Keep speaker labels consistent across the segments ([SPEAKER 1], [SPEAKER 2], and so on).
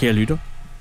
[SPEAKER 1] kære lytter.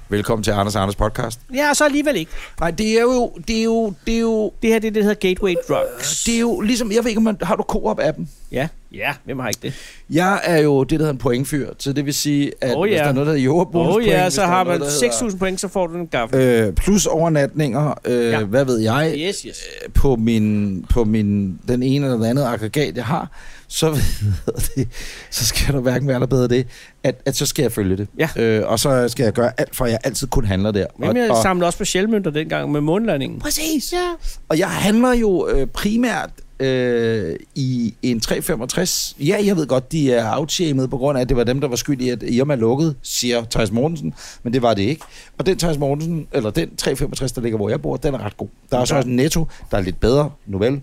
[SPEAKER 2] Velkommen til Anders Anders podcast.
[SPEAKER 1] Ja, så alligevel ikke.
[SPEAKER 2] Nej, det er jo, det er jo, det er jo,
[SPEAKER 1] Det her det, er det der hedder Gateway Drugs.
[SPEAKER 2] det er jo ligesom, jeg ved ikke, om man, har du Coop-appen?
[SPEAKER 1] Ja, ja, hvem har ikke det?
[SPEAKER 2] Jeg er jo det, der hedder en pointfyr, så det vil sige, at
[SPEAKER 1] Oh,
[SPEAKER 2] hvis
[SPEAKER 1] ja.
[SPEAKER 2] der er noget, der hedder jordbonus
[SPEAKER 1] oh, ja, så har man 6.000 point, så får du en gaffel.
[SPEAKER 2] Øh, plus overnatninger, øh,
[SPEAKER 1] Ja.
[SPEAKER 2] hvad ved jeg,
[SPEAKER 1] Yes, yes.
[SPEAKER 2] øh, på, min, på min, den ene eller den andet aggregat, jeg har, så, det, så skal der hverken være eller bedre det, at, at så skal jeg følge det.
[SPEAKER 1] Ja.
[SPEAKER 2] Øh, og så skal jeg gøre alt, for jeg altid kun handler der.
[SPEAKER 1] Men jeg
[SPEAKER 2] og, og,
[SPEAKER 1] samlede også på sjælmønter dengang med månelandingen.
[SPEAKER 2] Præcis. Ja. Og jeg handler jo øh, primært øh, i en 365. Ja, jeg ved godt, de er outshamed på grund af, at det var dem, der var skyld i, at Irma lukkede, siger Thijs Mortensen, men det var det ikke. Og den Thijs Mortensen, eller den 365, der ligger, hvor jeg bor, den er ret god. Der er så
[SPEAKER 1] Ja.
[SPEAKER 2] også en netto, der er lidt bedre, nu vel. Øh,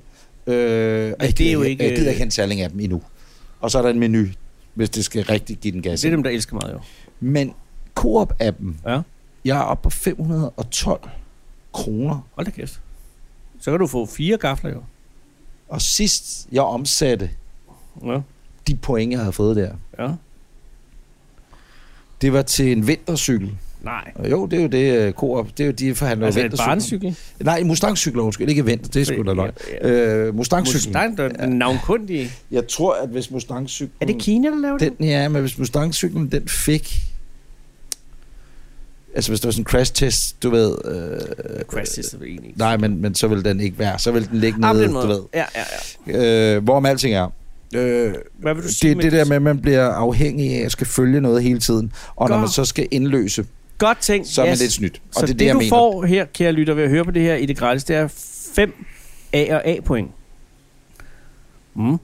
[SPEAKER 2] og jeg
[SPEAKER 1] det er
[SPEAKER 2] gider
[SPEAKER 1] jo
[SPEAKER 2] ikke, Jeg gider ikke have en særling af dem endnu. Og så er der en menu, hvis det skal rigtig give den gas.
[SPEAKER 1] Det er dem, der elsker mig jo.
[SPEAKER 2] Men Coop-appen,
[SPEAKER 1] Ja,
[SPEAKER 2] jeg er oppe på 512 kroner
[SPEAKER 1] hold da kæft. Så kan du få fire gafler jo.
[SPEAKER 2] Og sidst jeg omsatte
[SPEAKER 1] Ja,
[SPEAKER 2] de point, jeg havde fået der,
[SPEAKER 1] ja.
[SPEAKER 2] det var til en vintercykel.
[SPEAKER 1] Nej.
[SPEAKER 2] Og jo, det er jo det, uh, Coop, det er jo de forhandler
[SPEAKER 1] Altså
[SPEAKER 2] vintercykler.
[SPEAKER 1] barncykel.
[SPEAKER 2] Nej, Mustang-cykler, undskyld, ikke vinter, det er sgu da løgn. Øh, Mustang-cyklen.
[SPEAKER 1] Mustang, der er navnkundige.
[SPEAKER 2] Jeg tror, at hvis Mustang-cyklen...
[SPEAKER 1] Er det Kina, der laver det?
[SPEAKER 2] den, Ja, men hvis Mustang-cyklen, den fik... Altså, hvis der var sådan en crash-test, du ved... Øh,
[SPEAKER 1] Crash test er egentlig ikke.
[SPEAKER 2] Nej, men, men så vil den ikke være. Så vil den ligge
[SPEAKER 1] Ah,
[SPEAKER 2] nede, du ved.
[SPEAKER 1] Ja, ja, ja.
[SPEAKER 2] Øh, hvorom alting er. Øh,
[SPEAKER 1] Hvad vil du sige
[SPEAKER 2] det er det der med, at man bliver afhængig af at skal følge noget hele tiden. Og når
[SPEAKER 1] Godt.
[SPEAKER 2] man så skal indløse,
[SPEAKER 1] Godt tænkt.
[SPEAKER 2] så er man
[SPEAKER 1] yes.
[SPEAKER 2] lidt snydt. Og
[SPEAKER 1] Så
[SPEAKER 2] det
[SPEAKER 1] det,
[SPEAKER 2] er det,
[SPEAKER 1] det du
[SPEAKER 2] mener.
[SPEAKER 1] får her, kære lytter, ved at høre på det her i det gratis, det er 5 A og A point. Mm.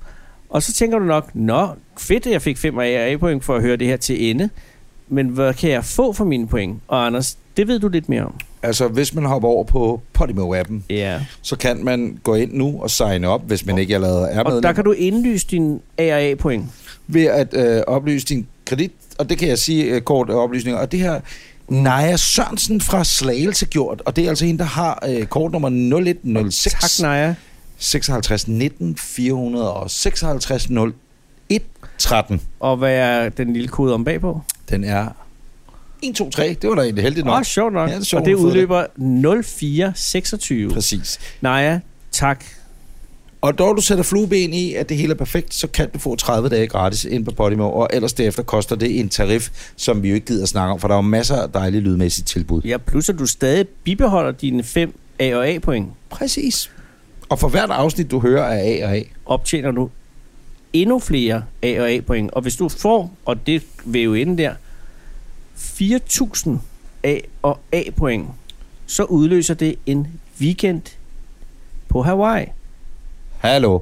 [SPEAKER 1] Og så tænker du nok, nå, fedt, at jeg fik 5 A og A point for at høre det her til ende. Men hvad kan jeg få for mine point? Og Anders, det ved du lidt mere om.
[SPEAKER 2] Altså, hvis man hopper over på Podimo-appen,
[SPEAKER 1] Ja.
[SPEAKER 2] så kan man gå ind nu og signe op, hvis man ikke allerede er med.
[SPEAKER 1] Og der kan du indlyse din A og A point.
[SPEAKER 2] Ved at øh, oplyse din kredit, og det kan jeg sige øh, kort øh, oplysninger. Og det her Naja Sørensen fra Slagelse gjort, og det er altså en, der har øh, kortnummer 0106
[SPEAKER 1] Tak, Naja.
[SPEAKER 2] 56 19 456 01 13.
[SPEAKER 1] Og hvad er den lille kode om bagpå?
[SPEAKER 2] Den er 1, 2, 3. Det var da egentlig heldigt
[SPEAKER 1] Åh,
[SPEAKER 2] nok.
[SPEAKER 1] oh, sjovt nok.
[SPEAKER 2] Ja, det sjovt,
[SPEAKER 1] og det udløber 0426.
[SPEAKER 2] Præcis.
[SPEAKER 1] Naja, tak.
[SPEAKER 2] Og når du sætter flueben i, at det hele er perfekt, så kan du få 30 dage gratis ind på Podimo, og ellers derefter koster det en tarif, som vi jo ikke gider at snakke om, for der er jo masser af dejlige lydmæssige tilbud.
[SPEAKER 1] Ja, plus at du stadig bibeholder dine 5 A og A point.
[SPEAKER 2] Præcis. Og for hvert afsnit, du hører af A og A,
[SPEAKER 1] optjener du endnu flere A og A point. Og hvis du får, og det vil jo ende der, 4.000 A og A point, så udløser det en weekend på Hawaii.
[SPEAKER 2] hallo,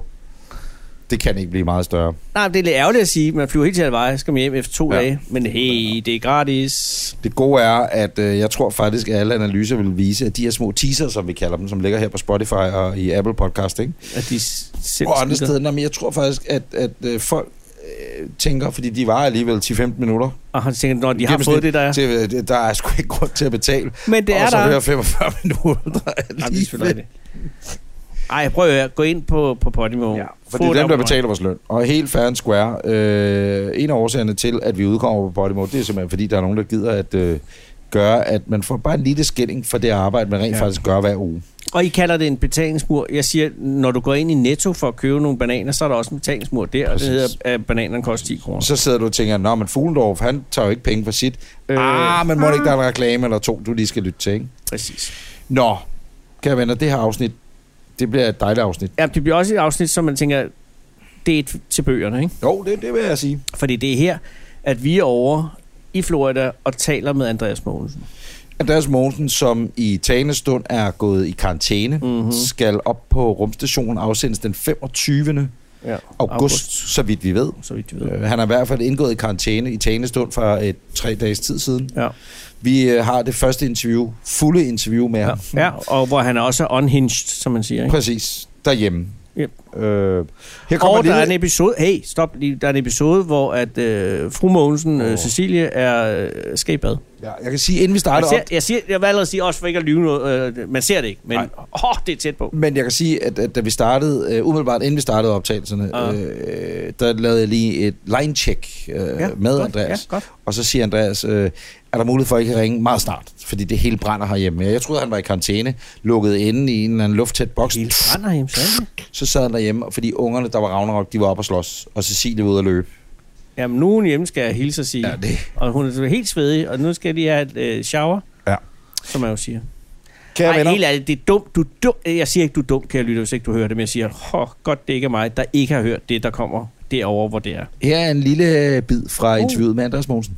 [SPEAKER 2] det kan ikke blive meget større.
[SPEAKER 1] Nej, det er lidt ærgerligt at sige, man flyver helt til Hawaii, skal man hjem efter to
[SPEAKER 2] Ja.
[SPEAKER 1] dage. Men hey, det er gratis.
[SPEAKER 2] Det gode er, at øh, jeg tror faktisk, at alle analyser vil vise, at de her små teaser, som vi kalder dem, som ligger her på Spotify og i Apple Podcast, ikke?
[SPEAKER 1] At de selv
[SPEAKER 2] og andre steder, Nå, men jeg tror faktisk, at, at øh, folk tænker, fordi de var alligevel 10-15 minutter,
[SPEAKER 1] Og han tænker, når de har fået det, der er.
[SPEAKER 2] til, øh, der er sgu ikke grund til at betale.
[SPEAKER 1] Men det er
[SPEAKER 2] og så
[SPEAKER 1] der.
[SPEAKER 2] høre 45 minutter.
[SPEAKER 1] Nej, det er
[SPEAKER 2] alligevel.
[SPEAKER 1] selvfølgelig Ej, prøv at. Gå ind på, på Podimo.
[SPEAKER 2] Ja, for det er dem, der betaler vores løn. Og helt fair and square. Øh, en af årsagerne til, at vi udkommer på Podimo, det er simpelthen, fordi der er nogen, der gider at øh, gøre, at man får bare en lille skilling for det arbejde, man rent
[SPEAKER 1] ja.
[SPEAKER 2] faktisk gør hver uge.
[SPEAKER 1] Og I kalder det en betalingsmur. Jeg siger, når du går ind i Netto for at købe nogle bananer, så er der også en betalingsmur der. Og det
[SPEAKER 2] Præcis.
[SPEAKER 1] hedder, at bananerne koster 10 kroner.
[SPEAKER 2] Så sidder du og tænker, nå, men Fuglendorf, han tager jo ikke penge for sit.
[SPEAKER 1] Øh.
[SPEAKER 2] Ah, men må det ikke, der er en reklame eller to, du lige skal lytte til, ikke?
[SPEAKER 1] Præcis.
[SPEAKER 2] Nå, kære venner, det her afsnit, det bliver et dejligt afsnit.
[SPEAKER 1] Ja, det bliver også et afsnit, som man tænker, det er til bøgerne, ikke?
[SPEAKER 2] Jo, det, det vil jeg sige.
[SPEAKER 1] Fordi det er her, at vi er over i Florida og taler med Andreas Mogensen.
[SPEAKER 2] Andreas Mogensen, som i talende stund er gået i karantæne,
[SPEAKER 1] Mhm.
[SPEAKER 2] mm-hmm. skal op på rumstationen afsendes den 25.
[SPEAKER 1] Ja.
[SPEAKER 2] august, august, så vidt vi ved.
[SPEAKER 1] Så vidt vi ved.
[SPEAKER 2] Øh, Han er i hvert fald indgået i karantæne i talende stund for et tre dages tid siden.
[SPEAKER 1] Ja.
[SPEAKER 2] Vi øh, har det første interview, fulde interview med
[SPEAKER 1] Ja.
[SPEAKER 2] ham.
[SPEAKER 1] ja, og hvor han er også unhinged, som man siger. Ikke?
[SPEAKER 2] Præcis, derhjemme.
[SPEAKER 1] Ja.
[SPEAKER 2] Øh, her kommer
[SPEAKER 1] Og der er en
[SPEAKER 2] lille...
[SPEAKER 1] episode, hey, stop lige, der er en episode, hvor at øh, fru Mogensen, øh. Cecilie, er øh, skal i bad.
[SPEAKER 2] Ja, jeg kan sige, inden vi
[SPEAKER 1] Jeg,
[SPEAKER 2] starter op,
[SPEAKER 1] ser, jeg, siger, jeg vil allerede sige, også for ikke at lyve noget, øh, man ser det ikke, men
[SPEAKER 2] Nej.
[SPEAKER 1] åh, det er tæt på.
[SPEAKER 2] Men jeg kan sige, at, at da vi startede, uh, umiddelbart inden vi startede optagelserne, uh. der lavede jeg lige et line-check uh, ja, med
[SPEAKER 1] godt,
[SPEAKER 2] Andreas.
[SPEAKER 1] Ja, godt.
[SPEAKER 2] Og så siger Andreas, uh, er der mulighed for, at I kan ringe meget snart? Fordi det hele brænder herhjemme. Jeg troede, han var i karantæne, lukket inde i en eller anden lufttæt boks.
[SPEAKER 1] Hele brænder hjemme?
[SPEAKER 2] Så sad han derhjemme, og fordi ungerne, der var Ragnarok, de var oppe og slås. Og Cecilie var ude at løbe.
[SPEAKER 1] Jamen, hun hjemme, skal jeg hilse og sige.
[SPEAKER 2] Ja, det.
[SPEAKER 1] Og hun er helt svedig, og nu skal de have et øh, shower,
[SPEAKER 2] Ja.
[SPEAKER 1] som man jo siger.
[SPEAKER 2] Kære venner,
[SPEAKER 1] helt ærligt, det er dumt. Du er dum. Jeg siger ikke, du er dum, kan jeg lytte, hvis ikke du hører det, men jeg siger, åh, godt det ikke er mig, der ikke har hørt det, der kommer derovre, hvor det er.
[SPEAKER 2] her er en lille bid fra
[SPEAKER 1] Uh.
[SPEAKER 2] interviewet med Andreas Mogensen.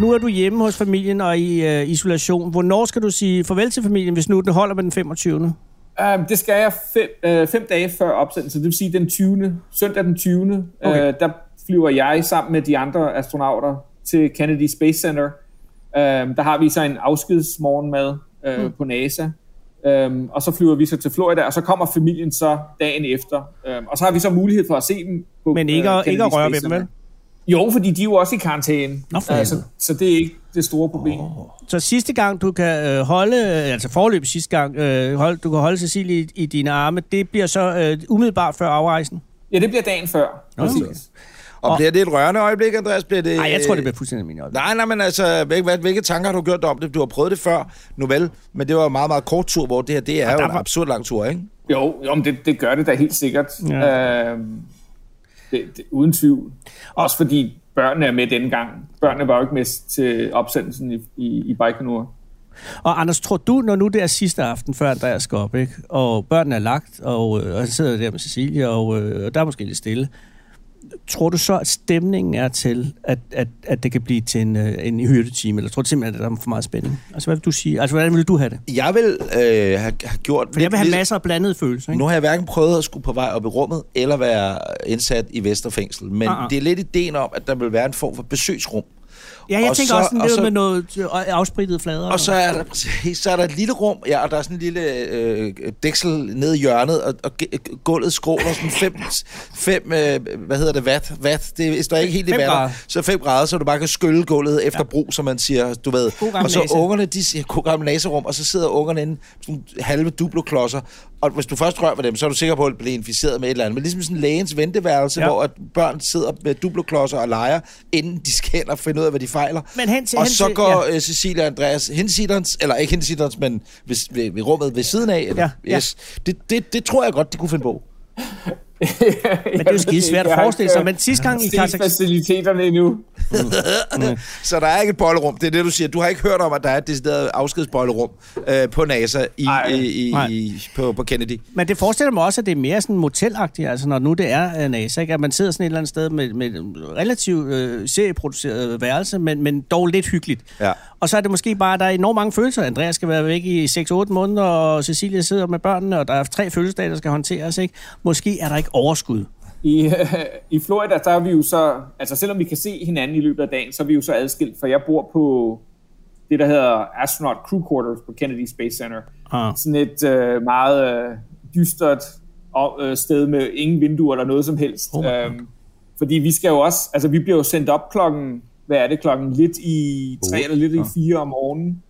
[SPEAKER 1] Nu er du hjemme hos familien og i øh, isolation. Hvornår skal du sige farvel til familien, hvis nu den holder med den 25.
[SPEAKER 3] Um, det skal jeg fem, øh, fem dage før opsendelse, det vil sige den 20. søndag den 20.
[SPEAKER 1] Okay.
[SPEAKER 3] Øh, der flyver jeg sammen med de andre astronauter til Kennedy Space Center. Um, der har vi så en afskedsmorgen med øh, mm. på NASA. Um, og så flyver vi så til Florida, og så kommer familien så dagen efter. Um, og så har vi så mulighed for at se dem på
[SPEAKER 1] Men ikke,
[SPEAKER 3] øh,
[SPEAKER 1] ikke at røre ved dem, vel?
[SPEAKER 3] Jo, fordi de er jo også i karantæne.
[SPEAKER 1] Nå, for
[SPEAKER 3] Øh, så,
[SPEAKER 1] helvede.
[SPEAKER 3] så det er ikke det store problem. Oh.
[SPEAKER 1] Så sidste gang, du kan øh, holde, øh, altså forløb sidste gang, øh, hold, du kan holde Cecilie i, i dine arme, det bliver så øh, umiddelbart før afrejsen?
[SPEAKER 3] Ja, det bliver dagen før. Præcis.
[SPEAKER 2] Og
[SPEAKER 1] Og-
[SPEAKER 2] bliver det et rørende øjeblik, Andreas? Bliver det,
[SPEAKER 1] Nej, jeg tror, det bliver fuldstændig min øjeblik.
[SPEAKER 2] Nej, nej, men altså, hvilke, hvad- hvilke tanker har du gjort dig om det? Du har prøvet det før, nu vel, men det var en meget, meget kort tur, hvor det her, det er jo
[SPEAKER 1] der
[SPEAKER 2] en
[SPEAKER 1] var-
[SPEAKER 2] absurd lang tur, ikke?
[SPEAKER 3] Jo, jo men det, det gør det da helt sikkert.
[SPEAKER 1] Ja.
[SPEAKER 3] Øhm, det, det, uden tvivl. Også fordi børnene er med denne gang. Børnene var jo ikke med til opsendelsen i, i, i Baikonur.
[SPEAKER 1] Og Anders, tror du, når nu det er sidste aften, før Andreas skal op, ikke? og børnene er lagt, og, øh, og han sidder der med Cecilie, og, øh, og der er måske lidt stille, tror du så, at stemningen er til, at, at, at det kan blive til en, øh, en hyrdetime, eller tror du simpelthen, at der er for meget spænding? Altså, hvad vil du sige? Altså, hvordan vil du have det?
[SPEAKER 2] Jeg vil øh, have, have gjort...
[SPEAKER 1] For jeg vil have masser af blandede følelser, ikke?
[SPEAKER 2] Nu har jeg hverken prøvet at skulle på vej op i rummet, eller være indsat i Vesterfængsel, men
[SPEAKER 1] ah.
[SPEAKER 2] det er lidt ideen om, at der vil være en form for besøgsrum.
[SPEAKER 1] Ja, jeg
[SPEAKER 2] og
[SPEAKER 1] tænker
[SPEAKER 2] så-
[SPEAKER 1] også sådan
[SPEAKER 2] og
[SPEAKER 1] lidt
[SPEAKER 2] så-
[SPEAKER 1] med noget øh, afsprittet flader.
[SPEAKER 2] Og så er der, præcis, så er der et lille rum, ja, og der er sådan en lille øh, dæksel nede i hjørnet, og, og gulvet skråler sådan fem, fem øh, hvad hedder det, watt, watt, det står ikke helt i
[SPEAKER 1] grader.
[SPEAKER 2] så 5 grader, så du bare kan skylle gulvet efter ja. brug, som man siger, du ved. Og så ungerne, de siger, god gammel naserum, og så sidder ungerne inde, sådan halve duploklodser, og hvis du først rører ved dem, så er du sikker på, at blive inficeret med et eller andet. Men ligesom sådan lægens venteværelse,
[SPEAKER 1] Ja.
[SPEAKER 2] hvor at børn sidder med duploklodser og leger, inden de skal ind og finde ud af, hvad de fejler.
[SPEAKER 1] Men hen til,
[SPEAKER 2] Og
[SPEAKER 1] hen
[SPEAKER 2] så
[SPEAKER 1] til,
[SPEAKER 2] går ja. Cecilia og Andreas hensidens, eller ikke hensidens, men ved, ved, ved rummet ved siden af. Eller,
[SPEAKER 1] Ja, ja.
[SPEAKER 2] yes. Det, det, det tror jeg godt, de kunne finde på.
[SPEAKER 1] Men det er jo skide svært at forestille sig. Men sidste gang i Kazakhstan...
[SPEAKER 3] faciliteterne endnu.
[SPEAKER 2] Så der er ikke et bollerum. Det er det, du siger. Du har ikke hørt om, at der er et decideret afskedsbollerum øh, på NASA i,
[SPEAKER 3] Ej.
[SPEAKER 2] i, i,
[SPEAKER 1] Nej.
[SPEAKER 2] i, på, på Kennedy.
[SPEAKER 1] Men det forestiller mig også, at det er mere sådan motelagtigt, altså når nu det er øh, NASA, ikke? at man sidder sådan et eller andet sted med, med relativt øh, serieproduceret værelse, men, men dog lidt hyggeligt.
[SPEAKER 2] Ja.
[SPEAKER 1] Og så er det måske bare, at der er enormt mange følelser. Andreas skal være væk i 6-8 måneder, og Cecilia sidder med børnene, og der er tre fødselsdage, der skal håndteres. Ikke? Måske er der ikke overskud.
[SPEAKER 3] I, øh, I Florida, der er vi jo så, altså selvom vi kan se hinanden i løbet af dagen, så er vi jo så adskilt, for jeg bor på det, der hedder Astronaut Crew Quarters på Kennedy Space Center.
[SPEAKER 1] Ah.
[SPEAKER 3] Sådan et øh, meget øh, dystert og, øh, sted med ingen vinduer eller noget som helst.
[SPEAKER 1] Oh
[SPEAKER 3] øhm, fordi vi skal jo også, altså vi bliver jo sendt op klokken, hvad er det, klokken lidt i tre
[SPEAKER 2] Otte.
[SPEAKER 3] eller lidt i fire om morgenen.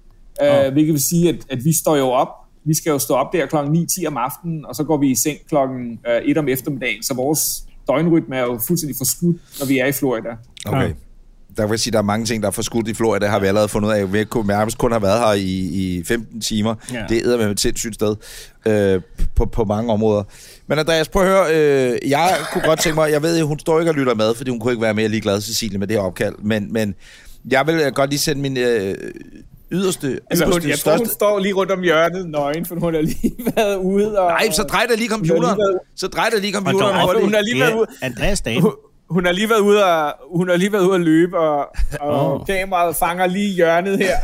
[SPEAKER 3] Øh, hvilket vil sige, at, at vi står jo op, vi skal jo stå op der klokken 9-10 om aftenen, og så går vi i seng klokken øh, 1 om eftermiddagen, så vores døgnrytme er jo fuldstændig forskudt, når vi er i Florida.
[SPEAKER 2] Okay.
[SPEAKER 1] Ja.
[SPEAKER 2] Der jeg sige, at der er mange ting, der er forskudt i Florida, har vi allerede fundet ud af. Vi kunne nærmest kun have været her i, i 15 timer.
[SPEAKER 1] Ja.
[SPEAKER 2] Det er et sindssygt sted øh, på, på mange områder. Men Andreas, prøv at høre. Øh, jeg kunne godt tænke mig, jeg ved, at hun står ikke og lytter med, fordi hun kunne ikke være mere ligeglad, Cecilie, med det her opkald. Men, men jeg vil øh, godt lige sende min øh, yderste,
[SPEAKER 3] Altså, hun,
[SPEAKER 2] yderste,
[SPEAKER 3] jeg tror, hun
[SPEAKER 2] største...
[SPEAKER 3] står lige rundt om hjørnet nøgen, for hun har lige været ude. Og,
[SPEAKER 2] Nej, så drej da lige computeren. Så drej da lige computeren.
[SPEAKER 3] hun har lige været ude.
[SPEAKER 1] Andreas dame.
[SPEAKER 3] Hun, hun har lige været ude og, hun har lige været ude at løbe, og, og oh. kameraet fanger lige hjørnet her.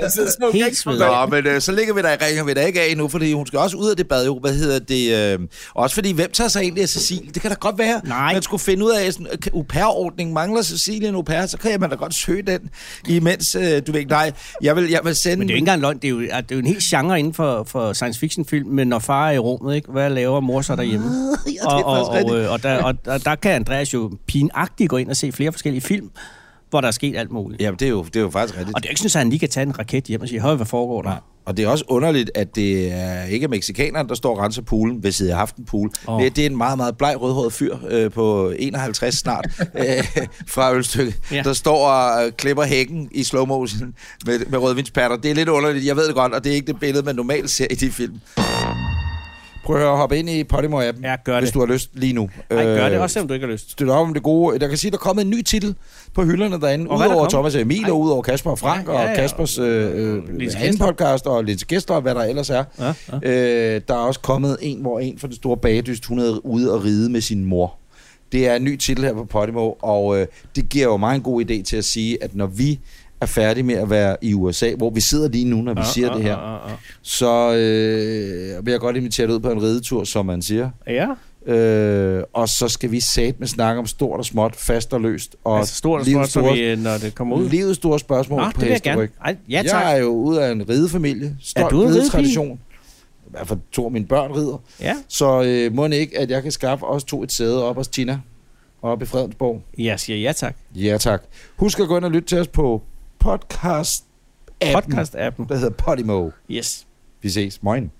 [SPEAKER 3] er sådan nogle
[SPEAKER 1] Helt svedet.
[SPEAKER 3] små-
[SPEAKER 2] Nå, men øh, så ligger vi der, ringer vi der ikke af nu, fordi hun skal også ud af det bad, jo. Hvad hedder det? Øh, også fordi, hvem tager sig egentlig af Cecilie? Det kan da godt være.
[SPEAKER 1] Nej.
[SPEAKER 2] Man skulle finde ud af, sådan, øh, au pair-ordning. Mangler Cecilie en au pair, så kan man da godt søge den, imens, øh, du ved ikke, nej, jeg vil, jeg vil sende...
[SPEAKER 1] Men det er jo ikke engang løgn. Det er jo, det er jo en helt genre inden for, for science fiction film, men når far er i rummet, ikke? hvad laver mor så derhjemme?
[SPEAKER 2] ja, det er
[SPEAKER 1] og, og,
[SPEAKER 2] faktisk
[SPEAKER 1] og, øh, og, der, og, og der kan Andreas jo pinagtigt gå ind og se flere forskellige film, hvor der er sket alt muligt.
[SPEAKER 2] Jamen, det er, jo, det er jo faktisk rigtigt.
[SPEAKER 1] Og det er jo ikke sådan, at han lige kan tage en raket hjem og sige, høj, hvad foregår der?
[SPEAKER 2] Nej. Og det er også underligt, at det er ikke mexikaneren, der står og renser poolen, hvis jeg har haft en pool. Oh. Det, det er en meget, meget bleg rødhåret fyr øh, på 51 snart øh, fra Ølstykke,
[SPEAKER 1] ja.
[SPEAKER 2] der står og øh, klipper hækken i slow motion med, med rødvinspatter. Det er lidt underligt, jeg ved det godt, og det er ikke det billede, man normalt ser i de film. Prøv at hoppe ind i Podimo-appen,
[SPEAKER 1] Ja, gør
[SPEAKER 2] hvis
[SPEAKER 1] det.
[SPEAKER 2] du har lyst lige nu.
[SPEAKER 1] Nej, gør det
[SPEAKER 2] Øh,
[SPEAKER 1] også, selvom du ikke har lyst.
[SPEAKER 2] støtter op om det gode. Der kan sige, der er kommet en ny titel på hylderne derinde.
[SPEAKER 1] Og er
[SPEAKER 2] Udover? Thomas og Emil,
[SPEAKER 1] Ej.
[SPEAKER 2] og udover Kasper og Frank,
[SPEAKER 1] Ja, ja,
[SPEAKER 2] og
[SPEAKER 1] ja.
[SPEAKER 2] Kaspers øh, øh, anden podcast, og Linse Gæster, og hvad der ellers er.
[SPEAKER 1] Ja, ja.
[SPEAKER 2] Øh, der er også kommet en, hvor en fra det store bagedyst, hun er ude og ride med sin mor. Det er en ny titel her på Podimo, og øh, det giver jo mig en god idé til at sige, at når vi er færdige med at være i USA, hvor vi sidder lige nu, når vi
[SPEAKER 1] Ja,
[SPEAKER 2] siger
[SPEAKER 1] ja,
[SPEAKER 2] det her,
[SPEAKER 1] ja, ja.
[SPEAKER 2] så øh, vil jeg godt invitere dig ud på en ridetur, som man siger.
[SPEAKER 1] Ja,
[SPEAKER 2] Øh, og så skal vi sat med snakke om stort og småt, fast og løst. Og
[SPEAKER 1] altså stort og stort, så vi, når det kommer ud.
[SPEAKER 2] livets store spørgsmål
[SPEAKER 1] Nå,
[SPEAKER 2] på
[SPEAKER 1] det vil jeg gerne. Ej, ja, tak.
[SPEAKER 2] Jeg er jo ud af en ridefamilie. Stolt
[SPEAKER 1] Er du en
[SPEAKER 2] ridetradition. I hvert fald to af mine børn rider.
[SPEAKER 1] Ja.
[SPEAKER 2] Så øh, må det ikke, at jeg kan skaffe os to et sæde op hos Tina. Op i Fredensborg.
[SPEAKER 1] Jeg siger ja tak.
[SPEAKER 2] Ja, tak. Husk at gå ind og lytte til os på podcast-appen,
[SPEAKER 1] Podcast-appen.
[SPEAKER 2] der hedder Podimo.
[SPEAKER 1] Yes.
[SPEAKER 2] Vi ses. Moin.